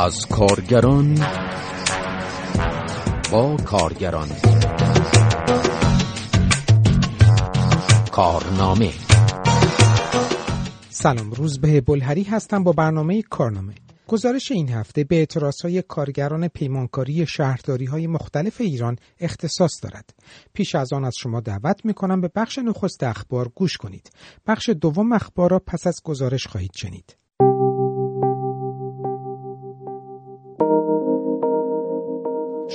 از کارگران با کارگران کارنامه سلام روز به بلهری هستم با برنامه کارنامه گزارش این هفته به های کارگران پیمانکاری شهرداری های مختلف ایران اختصاص دارد. پیش از آن از شما دعوت می کنم به بخش نخست اخبار گوش کنید. بخش دوم اخبار را پس از گزارش خواهید شنید.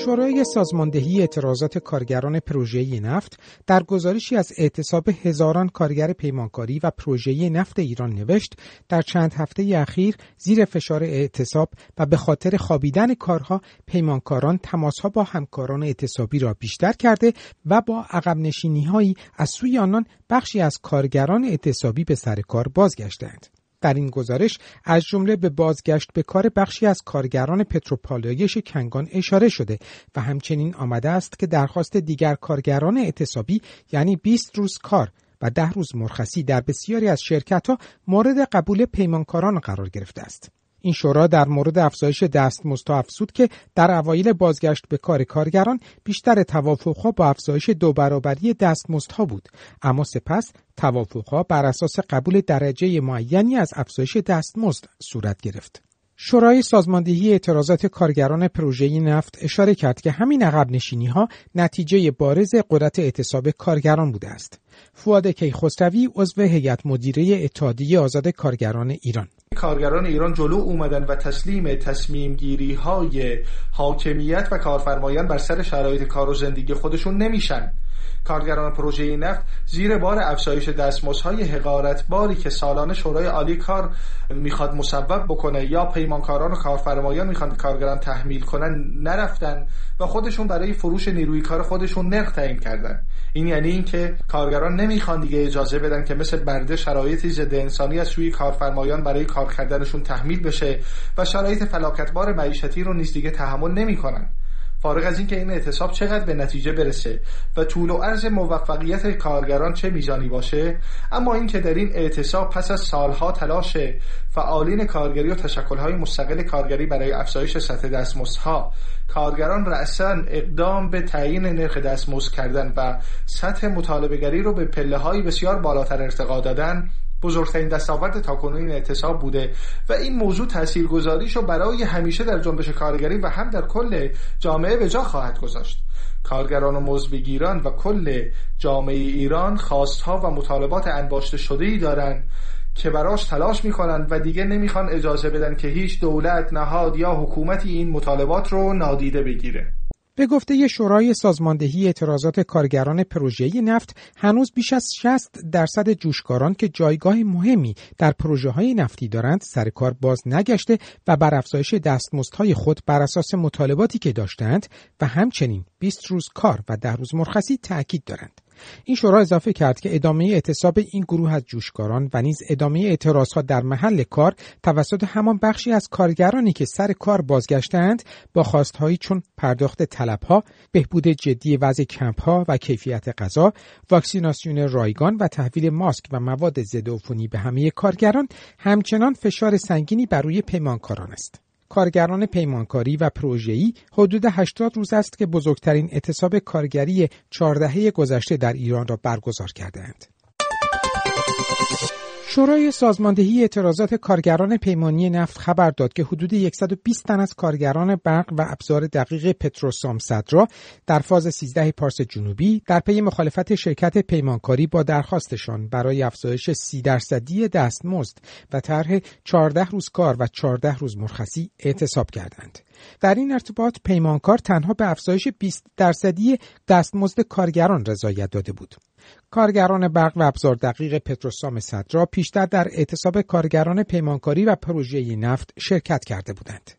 شورای سازماندهی اعتراضات کارگران پروژه نفت در گزارشی از اعتصاب هزاران کارگر پیمانکاری و پروژه نفت ایران نوشت در چند هفته اخیر زیر فشار اعتصاب و به خاطر خوابیدن کارها پیمانکاران تماسها با همکاران اعتصابی را بیشتر کرده و با عقب نشینی هایی از سوی آنان بخشی از کارگران اعتصابی به سر کار بازگشتند. در این گزارش از جمله به بازگشت به کار بخشی از کارگران پتروپالایش کنگان اشاره شده و همچنین آمده است که درخواست دیگر کارگران اعتصابی یعنی 20 روز کار و ده روز مرخصی در بسیاری از شرکت ها مورد قبول پیمانکاران قرار گرفته است. این شورا در مورد افزایش دستمزد افزود که در اوایل بازگشت به کار کارگران بیشتر توافقها با افزایش دو برابری دستمزدها بود. اما سپس توافقها بر اساس قبول درجه معینی از افزایش دستمزد صورت گرفت. شورای سازماندهی اعتراضات کارگران پروژه نفت اشاره کرد که همین عقب نشینی ها نتیجه بارز قدرت اعتصاب کارگران بوده است. فواد کیخسروی عضو هیئت مدیره اتحادیه آزاد کارگران ایران کارگران ایران جلو اومدن و تسلیم تصمیم گیری های حاکمیت و کارفرمایان بر سر شرایط کار و زندگی خودشون نمیشن کارگران پروژه نفت زیر بار افزایش دستمزدهای حقارت باری که سالانه شورای عالی کار می‌خواد مسبب بکنه یا پیمانکاران و کارفرمایان می‌خوان کارگران تحمیل کنن نرفتن و خودشون برای فروش نیروی کار خودشون نرخ تعیین کردن. این یعنی اینکه کارگران نمی‌خوان دیگه اجازه بدن که مثل برده شرایطی ضد انسانی از سوی کارفرمایان برای کار کردنشون تحمیل بشه و شرایط فلاکتبار معیشتی رو نیز دیگه تحمل نمی‌کنن. فارغ از اینکه این اعتصاب چقدر به نتیجه برسه و طول و عرض موفقیت کارگران چه میزانی باشه اما اینکه در این اعتصاب پس از سالها تلاش فعالین کارگری و تشکلهای مستقل کارگری برای افزایش سطح دستمزدها کارگران رأسا اقدام به تعیین نرخ دستمزد کردن و سطح مطالبهگری رو به پله بسیار بالاتر ارتقا دادن بزرگترین دستاورد تاکنون این اعتصاب بوده و این موضوع تاثیرگذاریش رو برای همیشه در جنبش کارگری و هم در کل جامعه به جا خواهد گذاشت. کارگران و مزبگیران و کل جامعه ایران خواستها و مطالبات انباشته شده ای دارند که براش تلاش می‌کنن و دیگه نمی‌خوان اجازه بدن که هیچ دولت نهاد یا حکومتی این مطالبات رو نادیده بگیره. به گفته شورای سازماندهی اعتراضات کارگران پروژه نفت هنوز بیش از 60 درصد جوشکاران که جایگاه مهمی در پروژه های نفتی دارند سر کار باز نگشته و بر افزایش دستمزدهای خود بر اساس مطالباتی که داشتند و همچنین 20 روز کار و ده روز مرخصی تأکید دارند. این شورا اضافه کرد که ادامه اعتصاب این گروه از جوشکاران و نیز ادامه اعتراضها در محل کار توسط همان بخشی از کارگرانی که سر کار بازگشتند با خواستهایی چون پرداخت طلبها، بهبود جدی وضع کمپها و کیفیت غذا، واکسیناسیون رایگان و تحویل ماسک و مواد ضد عفونی به همه کارگران همچنان فشار سنگینی بر روی پیمانکاران است. کارگران پیمانکاری و پروژه‌ای حدود 80 روز است که بزرگترین اعتصاب کارگری 14 گذشته در ایران را برگزار کردهاند. شورای سازماندهی اعتراضات کارگران پیمانی نفت خبر داد که حدود 120 تن از کارگران برق و ابزار دقیق پتروسام صدرا در فاز 13 پارس جنوبی در پی مخالفت شرکت پیمانکاری با درخواستشان برای افزایش 30 درصدی دستمزد و طرح 14 روز کار و 14 روز مرخصی اعتصاب کردند. در این ارتباط پیمانکار تنها به افزایش 20 درصدی دستمزد کارگران رضایت داده بود. کارگران برق و ابزار دقیق پتروسام صدرا پیشتر در اعتصاب کارگران پیمانکاری و پروژه نفت شرکت کرده بودند.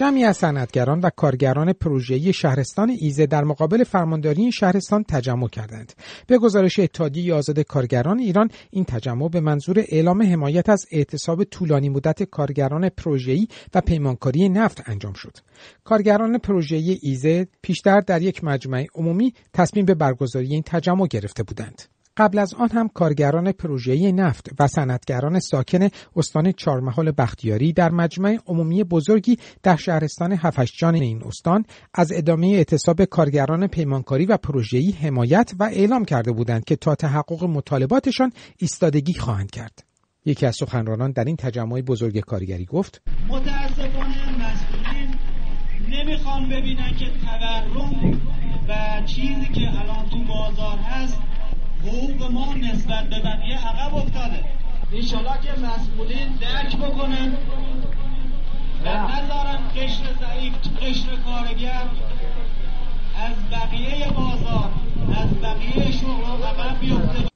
جمعی از صنعتگران و کارگران پروژه‌ای شهرستان ایزه در مقابل فرمانداری شهرستان تجمع کردند. به گزارش اتحادیه آزاد کارگران ایران این تجمع به منظور اعلام حمایت از اعتصاب طولانی مدت کارگران پروژه‌ای و پیمانکاری نفت انجام شد. کارگران پروژه‌ای ایزه پیشتر در یک مجمع عمومی تصمیم به برگزاری این تجمع گرفته بودند. قبل از آن هم کارگران پروژه نفت و صنعتگران ساکن استان چهارمحال بختیاری در مجمع عمومی بزرگی در شهرستان هفشجان این استان از ادامه اعتصاب کارگران پیمانکاری و پروژه‌ای حمایت و اعلام کرده بودند که تا تحقق مطالباتشان ایستادگی خواهند کرد. یکی از سخنرانان در این تجمع بزرگ کارگری گفت متاسفانه مسئولین نمی‌خوان ببینن که تورم و چیزی که الان تو بازار هست حقوق ما نسبت به بقیه عقب افتاده. انشالله که مسئولین درک بکنن. و نذارن قشر ضعیف قشر کارگر از بقیه بازار از بقیه شغل عقب بیفته.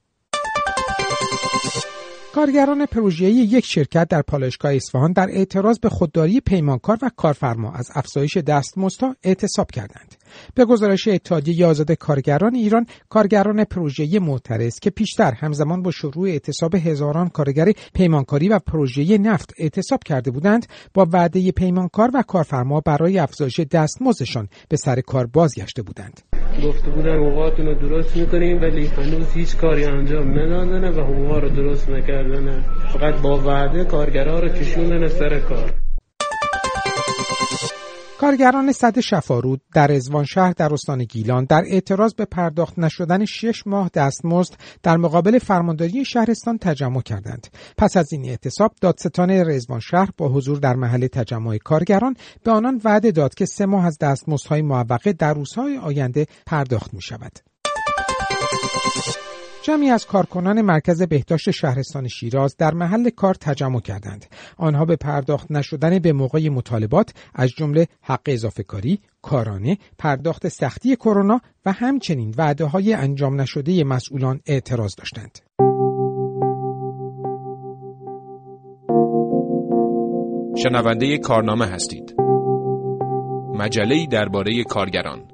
کارگران پروژه‌ای یک شرکت در پالایشگاه اصفهان در اعتراض به خودداری پیمانکار و کارفرما از افزایش دستمزدها اعتصاب کردند. به گزارش اتحادیه آزاد کارگران ایران کارگران پروژه معترض که پیشتر همزمان با شروع اعتصاب هزاران کارگر پیمانکاری و پروژه نفت اعتصاب کرده بودند با وعده پیمانکار و کارفرما برای افزایش دستمزدشان به سر کار بازگشته بودند. گفته بودن حقوقاتون رو درست می‌کنیم ولی هنوز هیچ کاری انجام ندادن و حقوقا رو درست نکردن. فقط با وعده کارگرها رو کشوندن سر کار. کارگران صد شفارود در ازوان شهر در استان گیلان در اعتراض به پرداخت نشدن شش ماه دستمزد در مقابل فرمانداری شهرستان تجمع کردند. پس از این اعتصاب دادستان رزوان شهر با حضور در محل تجمع کارگران به آنان وعده داد که سه ماه از دستمزدهای معوقه در روزهای آینده پرداخت می شود. جمعی از کارکنان مرکز بهداشت شهرستان شیراز در محل کار تجمع کردند. آنها به پرداخت نشدن به موقع مطالبات از جمله حق اضافه کاری، کارانه، پرداخت سختی کرونا و همچنین وعده های انجام نشده مسئولان اعتراض داشتند. شنونده کارنامه هستید. مجله درباره کارگران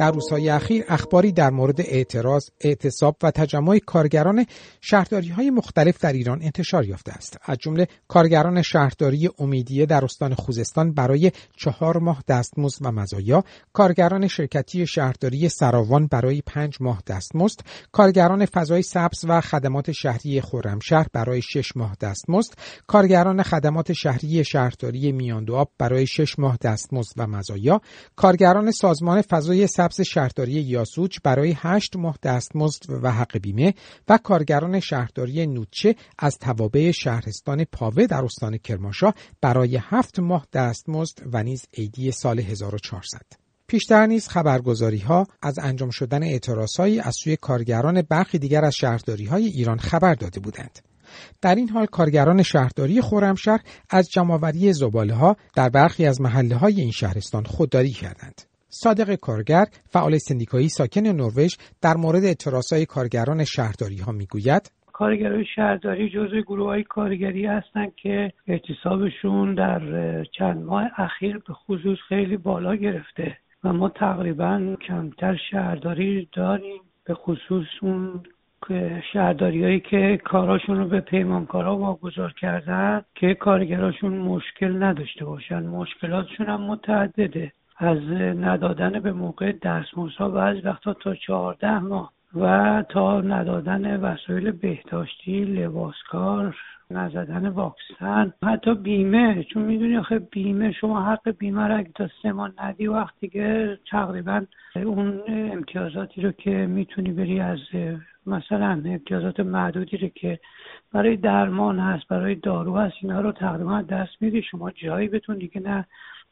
در روزهای اخیر اخباری در مورد اعتراض، اعتصاب و تجمع کارگران شهرداری های مختلف در ایران انتشار یافته است. از جمله کارگران شهرداری امیدیه در استان خوزستان برای چهار ماه دستمزد و مزایا، کارگران شرکتی شهرداری سراوان برای پنج ماه دستمزد، کارگران فضای سبز و خدمات شهری خرمشهر برای شش ماه دستمزد، کارگران خدمات شهری شهرداری میاندوآب برای شش ماه دستمزد و مزایا، کارگران سازمان فضای سبز سبز شهرداری یاسوج برای هشت ماه دستمزد و حق بیمه و کارگران شهرداری نوچه از توابع شهرستان پاوه در استان کرمانشاه برای هفت ماه دستمزد و نیز عیدی سال 1400 پیشتر نیز خبرگزاری ها از انجام شدن اعتراضهایی از سوی کارگران برخی دیگر از شهرداری های ایران خبر داده بودند. در این حال کارگران شهرداری خرمشهر از جمعآوری زباله ها در برخی از محله های این شهرستان خودداری کردند. صادق کارگر فعال سندیکایی ساکن نروژ در مورد اعتراضهای کارگران شهرداری ها می‌گوید. کارگرای شهرداری جزو گروه های کارگری هستند که اعتصابشون در چند ماه اخیر به خصوص خیلی بالا گرفته و ما تقریبا کمتر شهرداری داریم. به خصوص اون شهرداری هایی که کاراشون رو به پیمانکارا واگذار کردن که کارگراشون مشکل نداشته باشن. مشکلاتشون هم متعدده. از ندادن به موقع دستمزدها بعضی وقتا تا چهارده ماه و تا ندادن وسایل بهداشتی لباسکار نزدن واکسن حتی بیمه. چون می‌دونی آخه بیمه شما حق بیمه را اگه تا سه ماه ندی وقتی که تقریبا اون امتیازاتی رو که می‌تونی بری از مثلا امتیازات معدودی رو که برای درمان هست برای دارو هست اینا رو تقریبا دست میدی. شما جایی بتون دیگه نه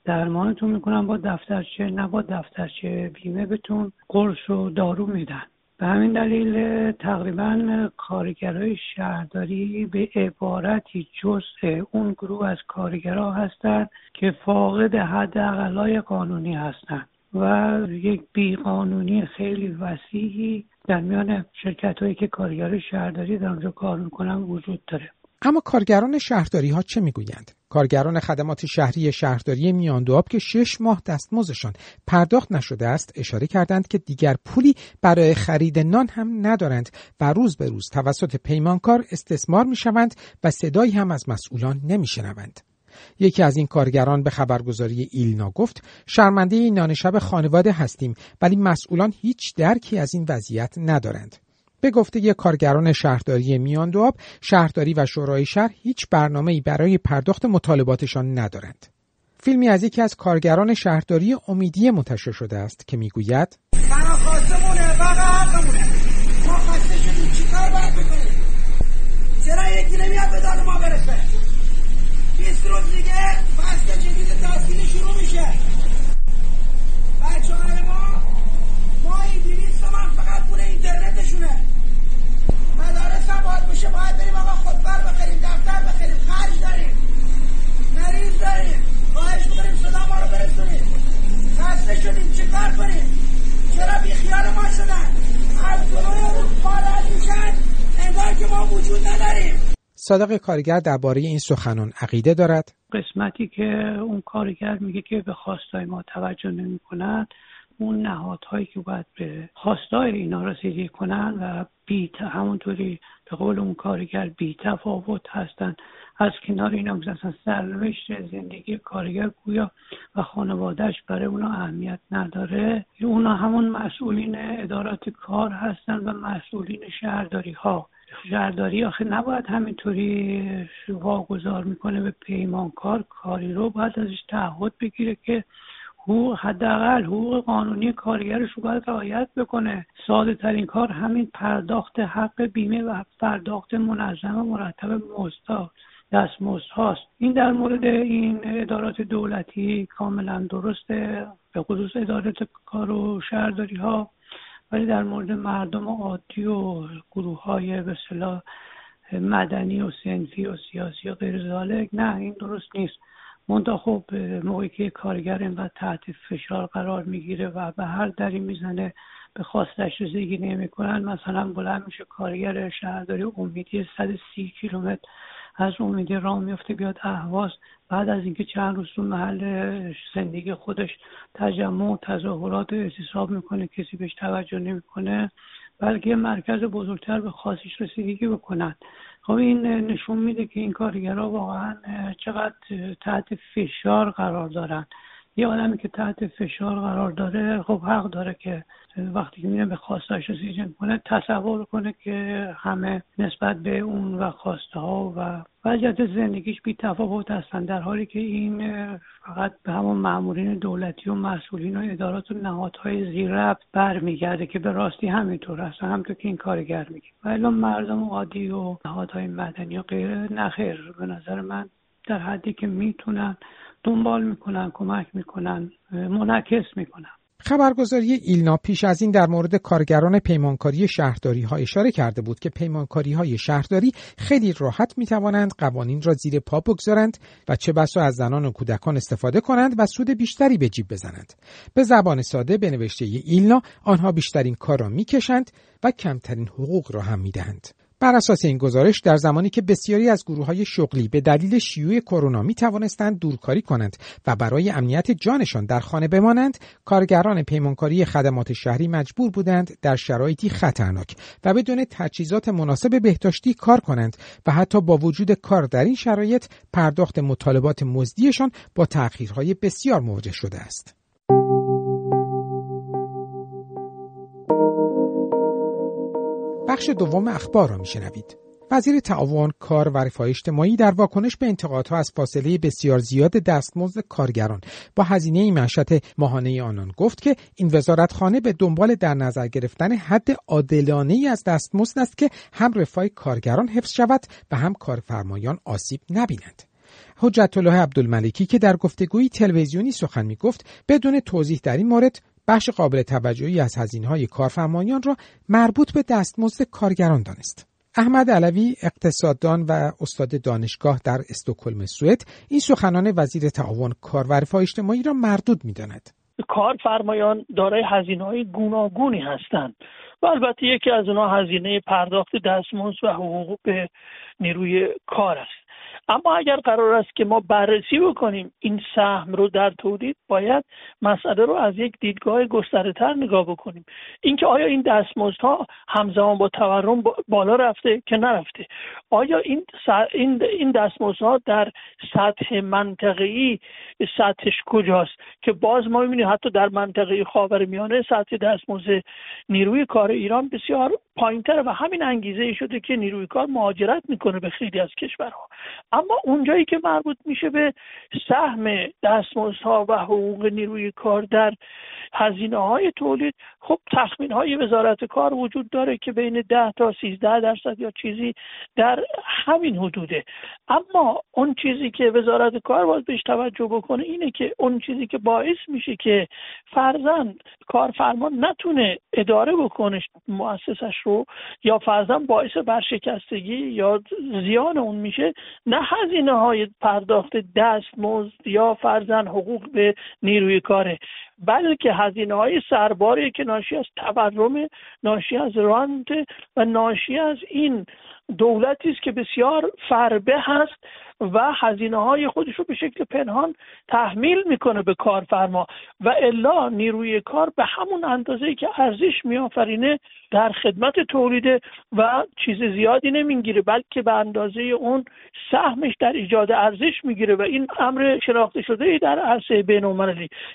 درمانتون می‌کنن با دفترچه نه با دفترچه بیمه بهتون قرص و دارو میدن. به همین دلیل تقریبا کارگرای شهرداری به عبارتی جز اون گروه از کارگرها هستند که فاقد حداقلای قانونی هستند و یک بیقانونی خیلی وسیعی در میان شرکت هایی که کارگر شهرداری در آنجا کار می‌کنن وجود داره. اما کارگران شهرداری ها چه می‌گویند؟ کارگران خدمات شهری شهرداری میاندواب که شش ماه دستمزدشان پرداخت نشده است اشاره کردند که دیگر پولی برای خرید نان هم ندارند و روز به روز توسط پیمانکار استثمار می‌شوند و صدایی هم از مسئولان نمیشنوند. یکی از این کارگران به خبرگزاری ایلنا گفت شرمنده این نانشب خانواده هستیم ولی مسئولان هیچ درکی از این وضعیت ندارند. به گفته یک کارگران شهرداری میان دواب شهرداری و شورای شهر هیچ برنامه‌ای برای پرداخت مطالباتشان ندارند. فیلمی از یکی از کارگران شهرداری امیدیه منتشر شده است که می‌گوید چرا یکی نمیاد به داد ما برسه؟ 20 روز دیگه فصل جدید تحصیلی شروع میشه. بچه ما ما این من فقط پول اینترنتشونه. مدارس هم باید میشه باید بریم آقا خودبر بخریم دفتر بخریم خرج داریم مریض داریم خواهش می‌کنیم صدا ما رو برسونیم. خسته شدیم چه کار کنیم؟ چرا بیخیال ما شدن؟ از گروه اروپا رد میشن انگار که ما وجود نداریم. صادق کارگر درباره این سخنان عقیده دارد؟ قسمتی که اون کارگر میگه که به خواستای ما توجه نمی کند اون نهادهایی که باید به خواستای اینا رسیدگی کنن و بیت همونطوری به قول اون کارگر بی تفاوت هستن. از کنار اینا مثلا سرنوشت زندگی کارگر گویا و خانوادهش برای اونا اهمیت نداره. اونا همون مسئولین ادارات کار هستن و مسئولین شهرداری ها شهرداری آخه نباید همینطوری واگذار می‌کنه به پیمانکار. کاری رو باید ازش تعهد بگیره که حقوق حداقل حقوق قانونی کارگرش رو باید رعایت بکنه. ساده ترین کار همین پرداخت حق بیمه و پرداخت منظم و مرتب مزد دستمزد هاست. این در مورد این ادارات دولتی کاملا درسته به خصوص ادارات کار و شهرداری ها ولی در مورد مردم عادی و گروه های به مدنی و سنفی و سیاسی و غیر نه این درست نیست. منتها خب موقعی که کارگر اینقدر تحت فشار قرار می‌گیره و به هر دری می‌زنه به خواستش رسیدگی نمی‌کنن. مثلا بلند میشه کارگر شهرداری امیدی 130 کیلومتر از امیدی راه میفته بیاد اهواز. بعد از اینکه چند روز تو محل زندگی خودش تجمع و تظاهرات اعتصاب می‌کنه کسی بهش توجه نمی‌کنه. بلکه مرکز بزرگتر به خواستش رسیدگی بکنن. خب این نشون میده که این کارگرها واقعا چقدر تحت فشار قرار دارن. یه آدمی که تحت فشار قرار داره خب حق داره که وقتی که میره به خواستهاش رسیدگی کنه تصور کنه که همه نسبت به اون و خواسته ها و وضعیت زندگیش بی تفاوت هستن. در حالی که این فقط به همون مامورین دولتی و مسئولین و ادارات و نهادهای زیر برمیگرده که به راستی همینطور هستن همطور که این کارگر میگه. ولی مردم عادی و نهادهای مدنی و غیره نخیر. به نظر من در حدی که می‌تونن دنبال می‌کنن کمک می‌کنن منعکس می‌کنن خبرگزاری ایلنا پیش از این در مورد کارگران پیمانکاری شهرداری ها اشاره کرده بود که پیمانکاری های شهرداری خیلی راحت می توانند قوانین را زیر پا بگذارند و چه بسا از زنان و کودکان استفاده کنند و سود بیشتری به جیب بزنند. به زبان ساده به نوشته ایلنا آنها بیشترین کار را می‌کشند و کمترین حقوق را هم می‌دهند. بر اساس این گزارش در زمانی که بسیاری از گروه های شغلی به دلیل شیوع کرونا می توانستند دورکاری کنند و برای امنیت جانشان در خانه بمانند کارگران پیمانکاری خدمات شهری مجبور بودند در شرایطی خطرناک و بدون تجهیزات مناسب بهداشتی کار کنند و حتی با وجود کار در این شرایط پرداخت مطالبات مزدیشان با تأخیرهای بسیار مواجه شده است. بخش دوم اخبار را میشنوید. وزیر تعاون کار و رفاه اجتماعی در واکنش به انتقادها از فاصله بسیار زیاد دستمزد کارگران با هزینه معیشت ماهانه آنان گفت که این وزارتخانه به دنبال در نظر گرفتن حد عادلانه ای از دستمزد است که هم رفاه کارگران حفظ شود و هم کارفرمایان آسیب نبینند. حجت الله عبدالملکی که در گفتگوی تلویزیونی سخن می گفت بدون توضیح در این مورد بخش قابل توجهی از های کارفرمایان را مربوط به دستمزد کارگران دانست. احمد علوی اقتصاددان و استاد دانشگاه در استکهلم سوئد این سخنان وزیر تعاون کار و رفاه اجتماعی را مردود می‌داند. کارفرمایان دارای هزینه های گوناگونی هستند و البته یکی از اونها هزینه پرداخت دستمزد و حقوق به نیروی کار است اما اگر قرار است که ما بررسی بکنیم این سهم رو در تولید باید مسئله رو از یک دیدگاه گسترتر نگاه بکنیم. اینکه آیا این دستمزدها همزمان با تورم بالا رفته که نرفته؟ آیا این این این دستمزدها در سطح منطقه‌ای سطحش کجاست؟ که باز ما می‌بینیم حتی در منطقه خاورمیانه سطح دستمزد نیروی کار ایران بسیار پایینتره و همین انگیزه شده که نیروی کار مهاجرت می‌کنه به خیلی از کشورها. اما اونجایی که مربوط میشه به سهم دستمزدها و حقوق نیروی کار در هزینه های تولید خب تخمین های وزارت کار وجود داره که بین 10 تا 13 درصد یا چیزی در همین حدوده. اما اون چیزی که وزارت کار باید بهش توجه بکنه اینه که اون چیزی که باعث میشه که فرزن کارفرما نتونه اداره بکنه مؤسسش رو یا فرزن باعث برشکستگی یا زیان اون میشه نه هزینه های پرداخت دستمزد یا فرزن حقوق به نیروی کاره. بلکه هزینه های سرباری که ناشی از تورم ناشی از رانت و ناشی از این دولتی است که بسیار فربه هست و هزینه های خودش رو به شکل پنهان تحمیل می‌کنه به کارفرما و الا نیروی کار به همون اندازه که ارزش میآفرینه در خدمت تولیده و چیز زیادی نمی‌گیره بلکه به اندازه اون سهمش در ایجاد ارزش می‌گیره و این امر شناخته شده در عرصه بین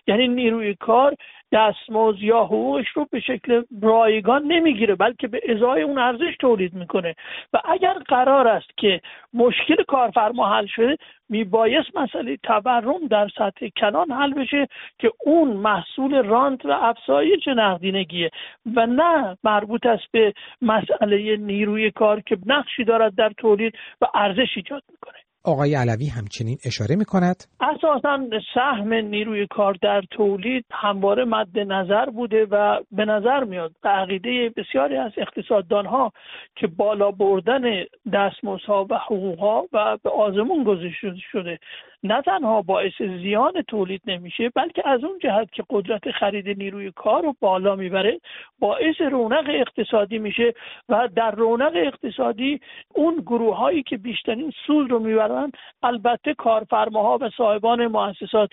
یعنی نیروی کار دستمزد یا حقوقش رو به شکل رایگان نمی‌گیره بلکه به ازای اون ارزش تولید می‌کنه. و اگر قرار است که مشکل کارفرما حل شده میبایست مسئله تورم در سطح کنان حل بشه که اون محصول رانت و افزایش نقدینگیه و نه مربوط است به مسئله نیروی کار که نقشی دارد در تولید و ارزش ایجاد می‌کنه. آقای علوی همچنین اشاره می کند اساسا سهم نیروی کار در تولید همواره مد نظر بوده و به نظر میاد عقیده بسیاری از اقتصاددان ها که بالا بردن دستمزدها و حقوقها و به آزمون گذاشته شده نه تنها باعث زیان تولید نمیشه بلکه از اون جهت که قدرت خرید نیروی کار رو بالا می‌بره باعث رونق اقتصادی میشه و در رونق اقتصادی اون گروه هایی که بیشترین سود رو می‌برن البته کارفرماها و صاحبان مؤسسات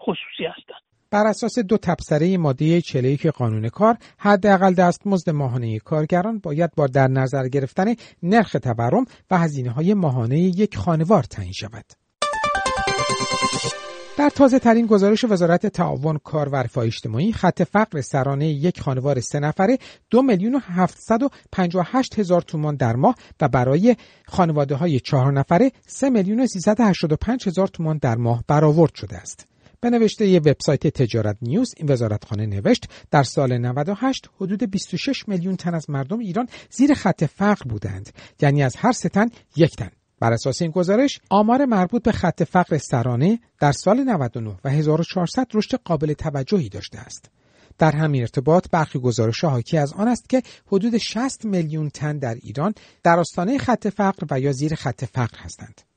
خصوصی هستند بر اساس دو تبصره ماده 41 قانون کار حداقل دستمزد ماهانه کارگران باید با در نظر گرفتن نرخ تورم و هزینه های ماهانه یک خانوار تعیین شود. در تازه ترین گزارش وزارت تعاون کار و رفاه اجتماعی خط فقر سرانه یک خانوار سه نفره دو میلیون و هفتصد و هشت هزار تومان در ماه و برای خانواده های چهار نفره سه میلیون و سیصد هشتاد و پنج هزار تومان در ماه برآورد شده است. به نوشته وبسایت تجارت نیوز این وزارتخانه نوشت در سال 98 حدود 26 میلیون تن از مردم ایران زیر خط فقر بودند یعنی از هر سه تن یک تن بر اساس این گزارش آمار مربوط به خط فقر سرانه در سال 99 و 1400 رشد قابل توجهی داشته است. در همین ارتباط برخی گزارش حاکی از آن است که حدود 60 میلیون تن در ایران در آستانه خط فقر و یا زیر خط فقر هستند.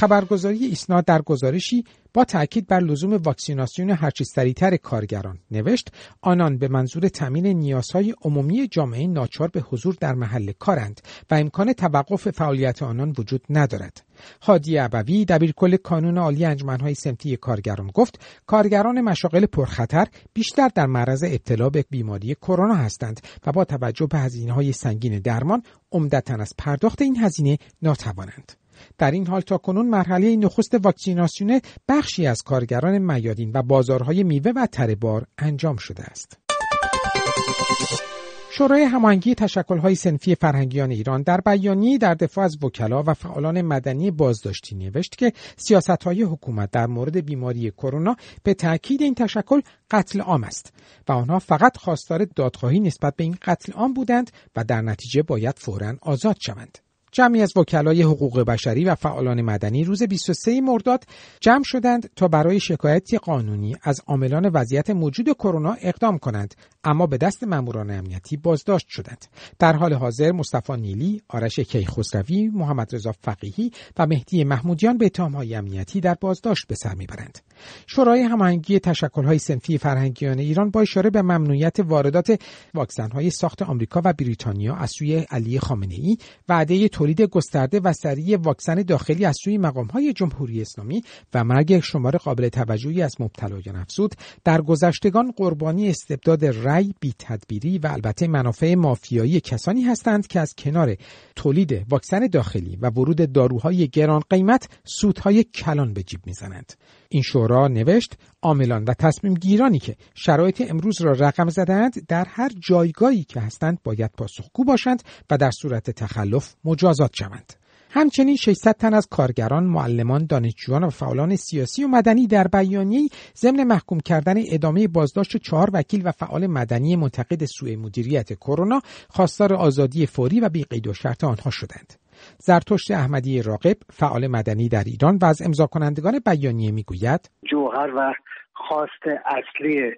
خبرگزاری ایسنا در گزارشی با تاکید بر لزوم واکسیناسیون هرچه سریعتر کارگران نوشت آنان به منظور تامین نیازهای عمومی جامعه ناچار به حضور در محل کارند و امکان توقف فعالیت آنان وجود ندارد. هادی ابوی دبیرکل کانون عالی انجمنهای سمتی کارگران گفت کارگران مشاغل پرخطر بیشتر در معرض ابتلا به بیماری کرونا هستند و با توجه به هزینه های سنگین درمان عمدتا از پرداخت این هزینه ناتوانند. در این حال تا کنون مرحله نخست واکسیناسیون بخشی از کارگران میادین و بازارهای میوه و تره انجام شده است. شورای هماهنگی تشکل‌های سنفی فرهنگیان ایران در بیانیه در دفاع از وکلا و فعالان مدنی بازداشتی نوشت که سیاست‌های حکومت در مورد بیماری کرونا به تاکید این تشکل قتل عام است و آنها فقط خواستار دادخواهی نسبت به این قتل عام بودند و در نتیجه باید فوراً آزاد شوند. جمعی از وکلای حقوق بشری و فعالان مدنی روز 23 مرداد جمع شدند تا برای شکایتی قانونی از عاملان وضعیت موجود کرونا اقدام کنند. اما به دست ماموران امنیتی بازداشت شدند. در حال حاضر مصطفی نیلی آرش کیخسروی محمد رضا فقیهی و مهدی محمودیان به اتهامهای امنیتی در بازداشت به سر می‌برند. شورای هماهنگی تشکل‌های سنفی فرهنگیان ایران با اشاره به ممنوعیت واردات واکسن‌های ساخت آمریکا و بریتانیا از سوی علی خامنه‌ای وعده تولید گسترده و سریع واکسن داخلی از سوی مقام‌های جمهوری اسلامی و مرگ شمار قابل توجهی از مبتلایان افزود در گذشتگان قربانی استبداد رأی بی تدبیری و البته منافع مافیایی کسانی هستند که از کنار تولید واکسن داخلی و ورود داروهای گران قیمت سودهای کلان به جیب می‌زنند. این شورا نوشت عاملان و تصمیم گیرانی که شرایط امروز را رقم زدند در هر جایگاهی که هستند باید پاسخگو باشند و در صورت تخلف مجازات شوند. همچنین 600 تن از کارگران، معلمان، دانشجویان و فعالان سیاسی و مدنی در بیانیه‌ای ضمن محکوم کردن ادامه بازداشت چهار وکیل و فعال مدنی منتقد سوء مدیریت کرونا خواستار آزادی فوری و بی قید و شرط آنها شدند. زرتشت احمدی راقب فعال مدنی در ایران و از امضا کنندگان بیانیه می‌گوید جوهر و خواست اصلی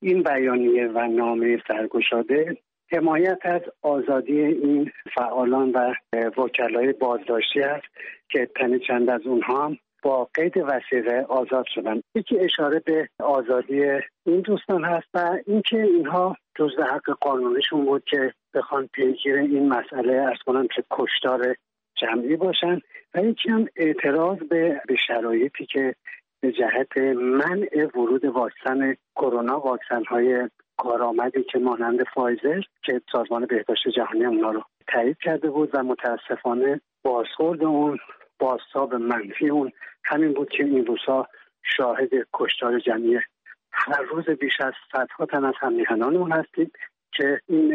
این بیانیه و نامه سرگشاده حمایت از آزادی این فعالان و وکلای بازداشتی است که تن چند از اونها هم با قید وسیقه آزاد شدن. یکی اشاره به آزادی این دوستان هست و اینکه اینها جزء حق قانونیشون بود که بخوان پیگیر این مسئله از کنن که کشتار جمعی باشن و یکی هم اعتراض به, به شرایطی که به جهت منع ورود واکسن کرونا واکسن های کارآمدی که مانند فایزر که سازمان بهداشت جهانی اونا رو تایید کرده بود و متاسفانه بازخورد اون بازتاب منفی اون. همین بود که این روزها شاهد کشتار جمعی هر روز بیش از صدها تن از همیهنان اون هستیم که این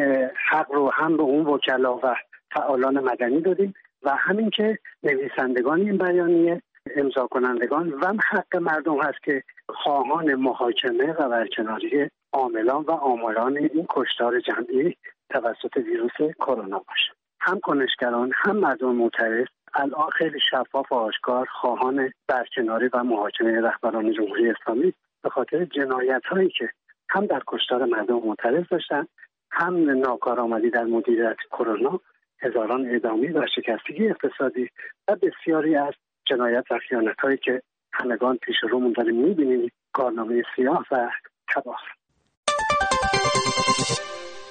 حق رو هم به اون وکلا و فعالان مدنی دادیم و همین که نویسندگان این بیانیه امضا کنندگان و حق مردم هست که خواهان محاکمه و برکناری عاملان و آماران این کشتار جمعی توسط ویروس کرونا باشه هم کنشگران هم مردم معترض. الان خیلی شفاف و آشکار خواهان برکناری و محاکمه رهبران جمهوری اسلامی به خاطر جنایت هایی که هم در کشتار مردم معترض داشتن هم ناکارآمدی در مدیریت کرونا هزاران ادامی و شکستگی اقتصادی و بسیاری از جنایت و خیانت هایی که همگان پیش رومون داریم می‌بینیم. کارنامه سیاه و تباه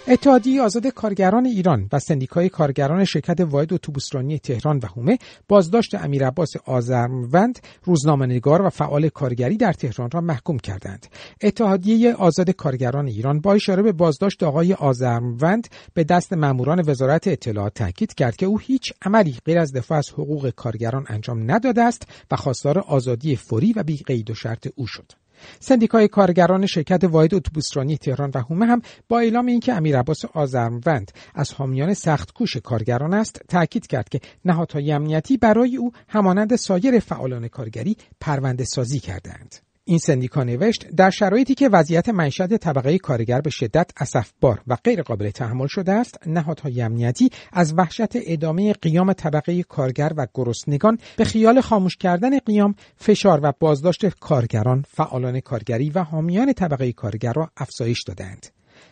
اتحادیه آزاد کارگران ایران و سندیکای کارگران شرکت واحد اتوبوسرانی تهران و هومه بازداشت امیر عباس آزرموند روزنامه‌نگار و فعال کارگری در تهران را محکوم کردند. اتحادیه آزاد کارگران ایران با اشاره به بازداشت آقای آزرموند به دست ماموران وزارت اطلاعات تاکید کرد که او هیچ عملی غیر از دفاع از حقوق کارگران انجام نداده است و خواستار آزادی فوری و بی قید و شرط او شد. سندیکای کارگران شرکت واحد اتوبوسرانی تهران و هومه هم با اعلام اینکه امیر عباس آزرموند از حامیان سخت کوش کارگران است تاکید کرد که نهادهای امنیتی برای او همانند سایر فعالان کارگری پرونده سازی کردند. این سندیکا نوشت در شرایطی که وضعیت معیشت طبقه کارگر به شدت اسفبار و غیر قابل تحمل شده است نهادهای امنیتی از وحشت ادامه قیام طبقه کارگر و گرسنگان به خیال خاموش کردن قیام فشار و بازداشت کارگران فعالان کارگری و حامیان طبقه کارگر را افزایش دادند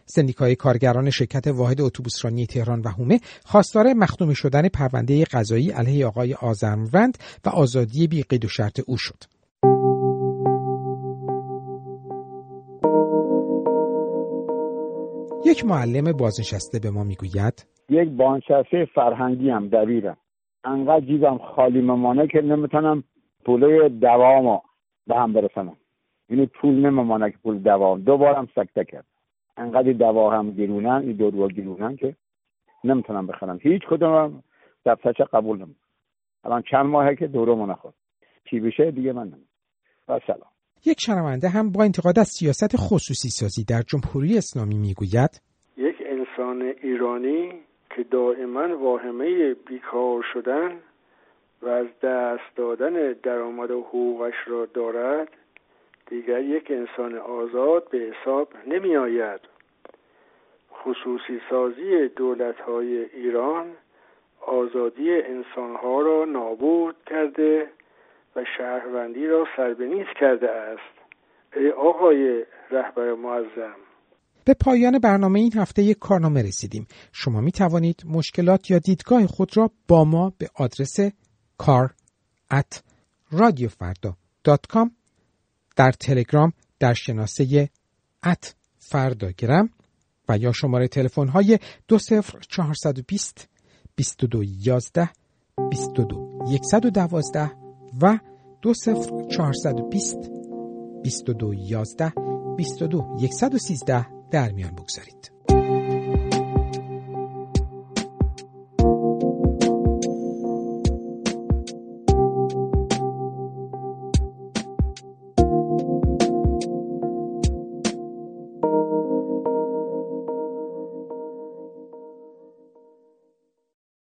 سندیکای کارگران شرکت واحد اتوبوسرانی تهران و هومه خواستار مختوم شدن پرونده قضایی علیه آقای آزرموند و آزادی بی قید و شرط او شد. یک معلم بازنشسته به ما می‌گوید. یک بازنشسته فرهنگی هم دبیرم. انقدر جیبم خالی ممانه که نمی‌تونم پوله دوامو به هم برسنم یعنی پول نممانه که پول دوام. دوبارم سکته کرد. انقدر دوا هم گرونن این دو گرونن که نمی‌تونم بخرم. هیچ کدوم دفترچه قبول نمیم الان چند ماهه که دورو نخورد. چی بشه؟ دیگه من نمیم و سلام. یک شنونده هم با انتقاد از سیاست خصوصی سازی در جمهوری اسلامی می‌گوید. یک انسان ایرانی که دائما واهمه بیکار شدن و از دست دادن درآمد و حقوقش را دارد دیگر یک انسان آزاد به حساب نمی آید خصوصی سازی دولت های ایران آزادی انسانها را نابود کرده و شهروندی را سربنیز کرده است. ای آقای رهبر معظم. به پایان برنامه این هفته یک کارنامه رسیدیم. شما می توانید مشکلات یا دیدگاه خود را با ما به آدرس کار at در تلگرام در شناسه ات فرداگرم و یا شماره تلفن های 20420 2211 22 112 و 20420 2211 22 113 در میان بگذارید.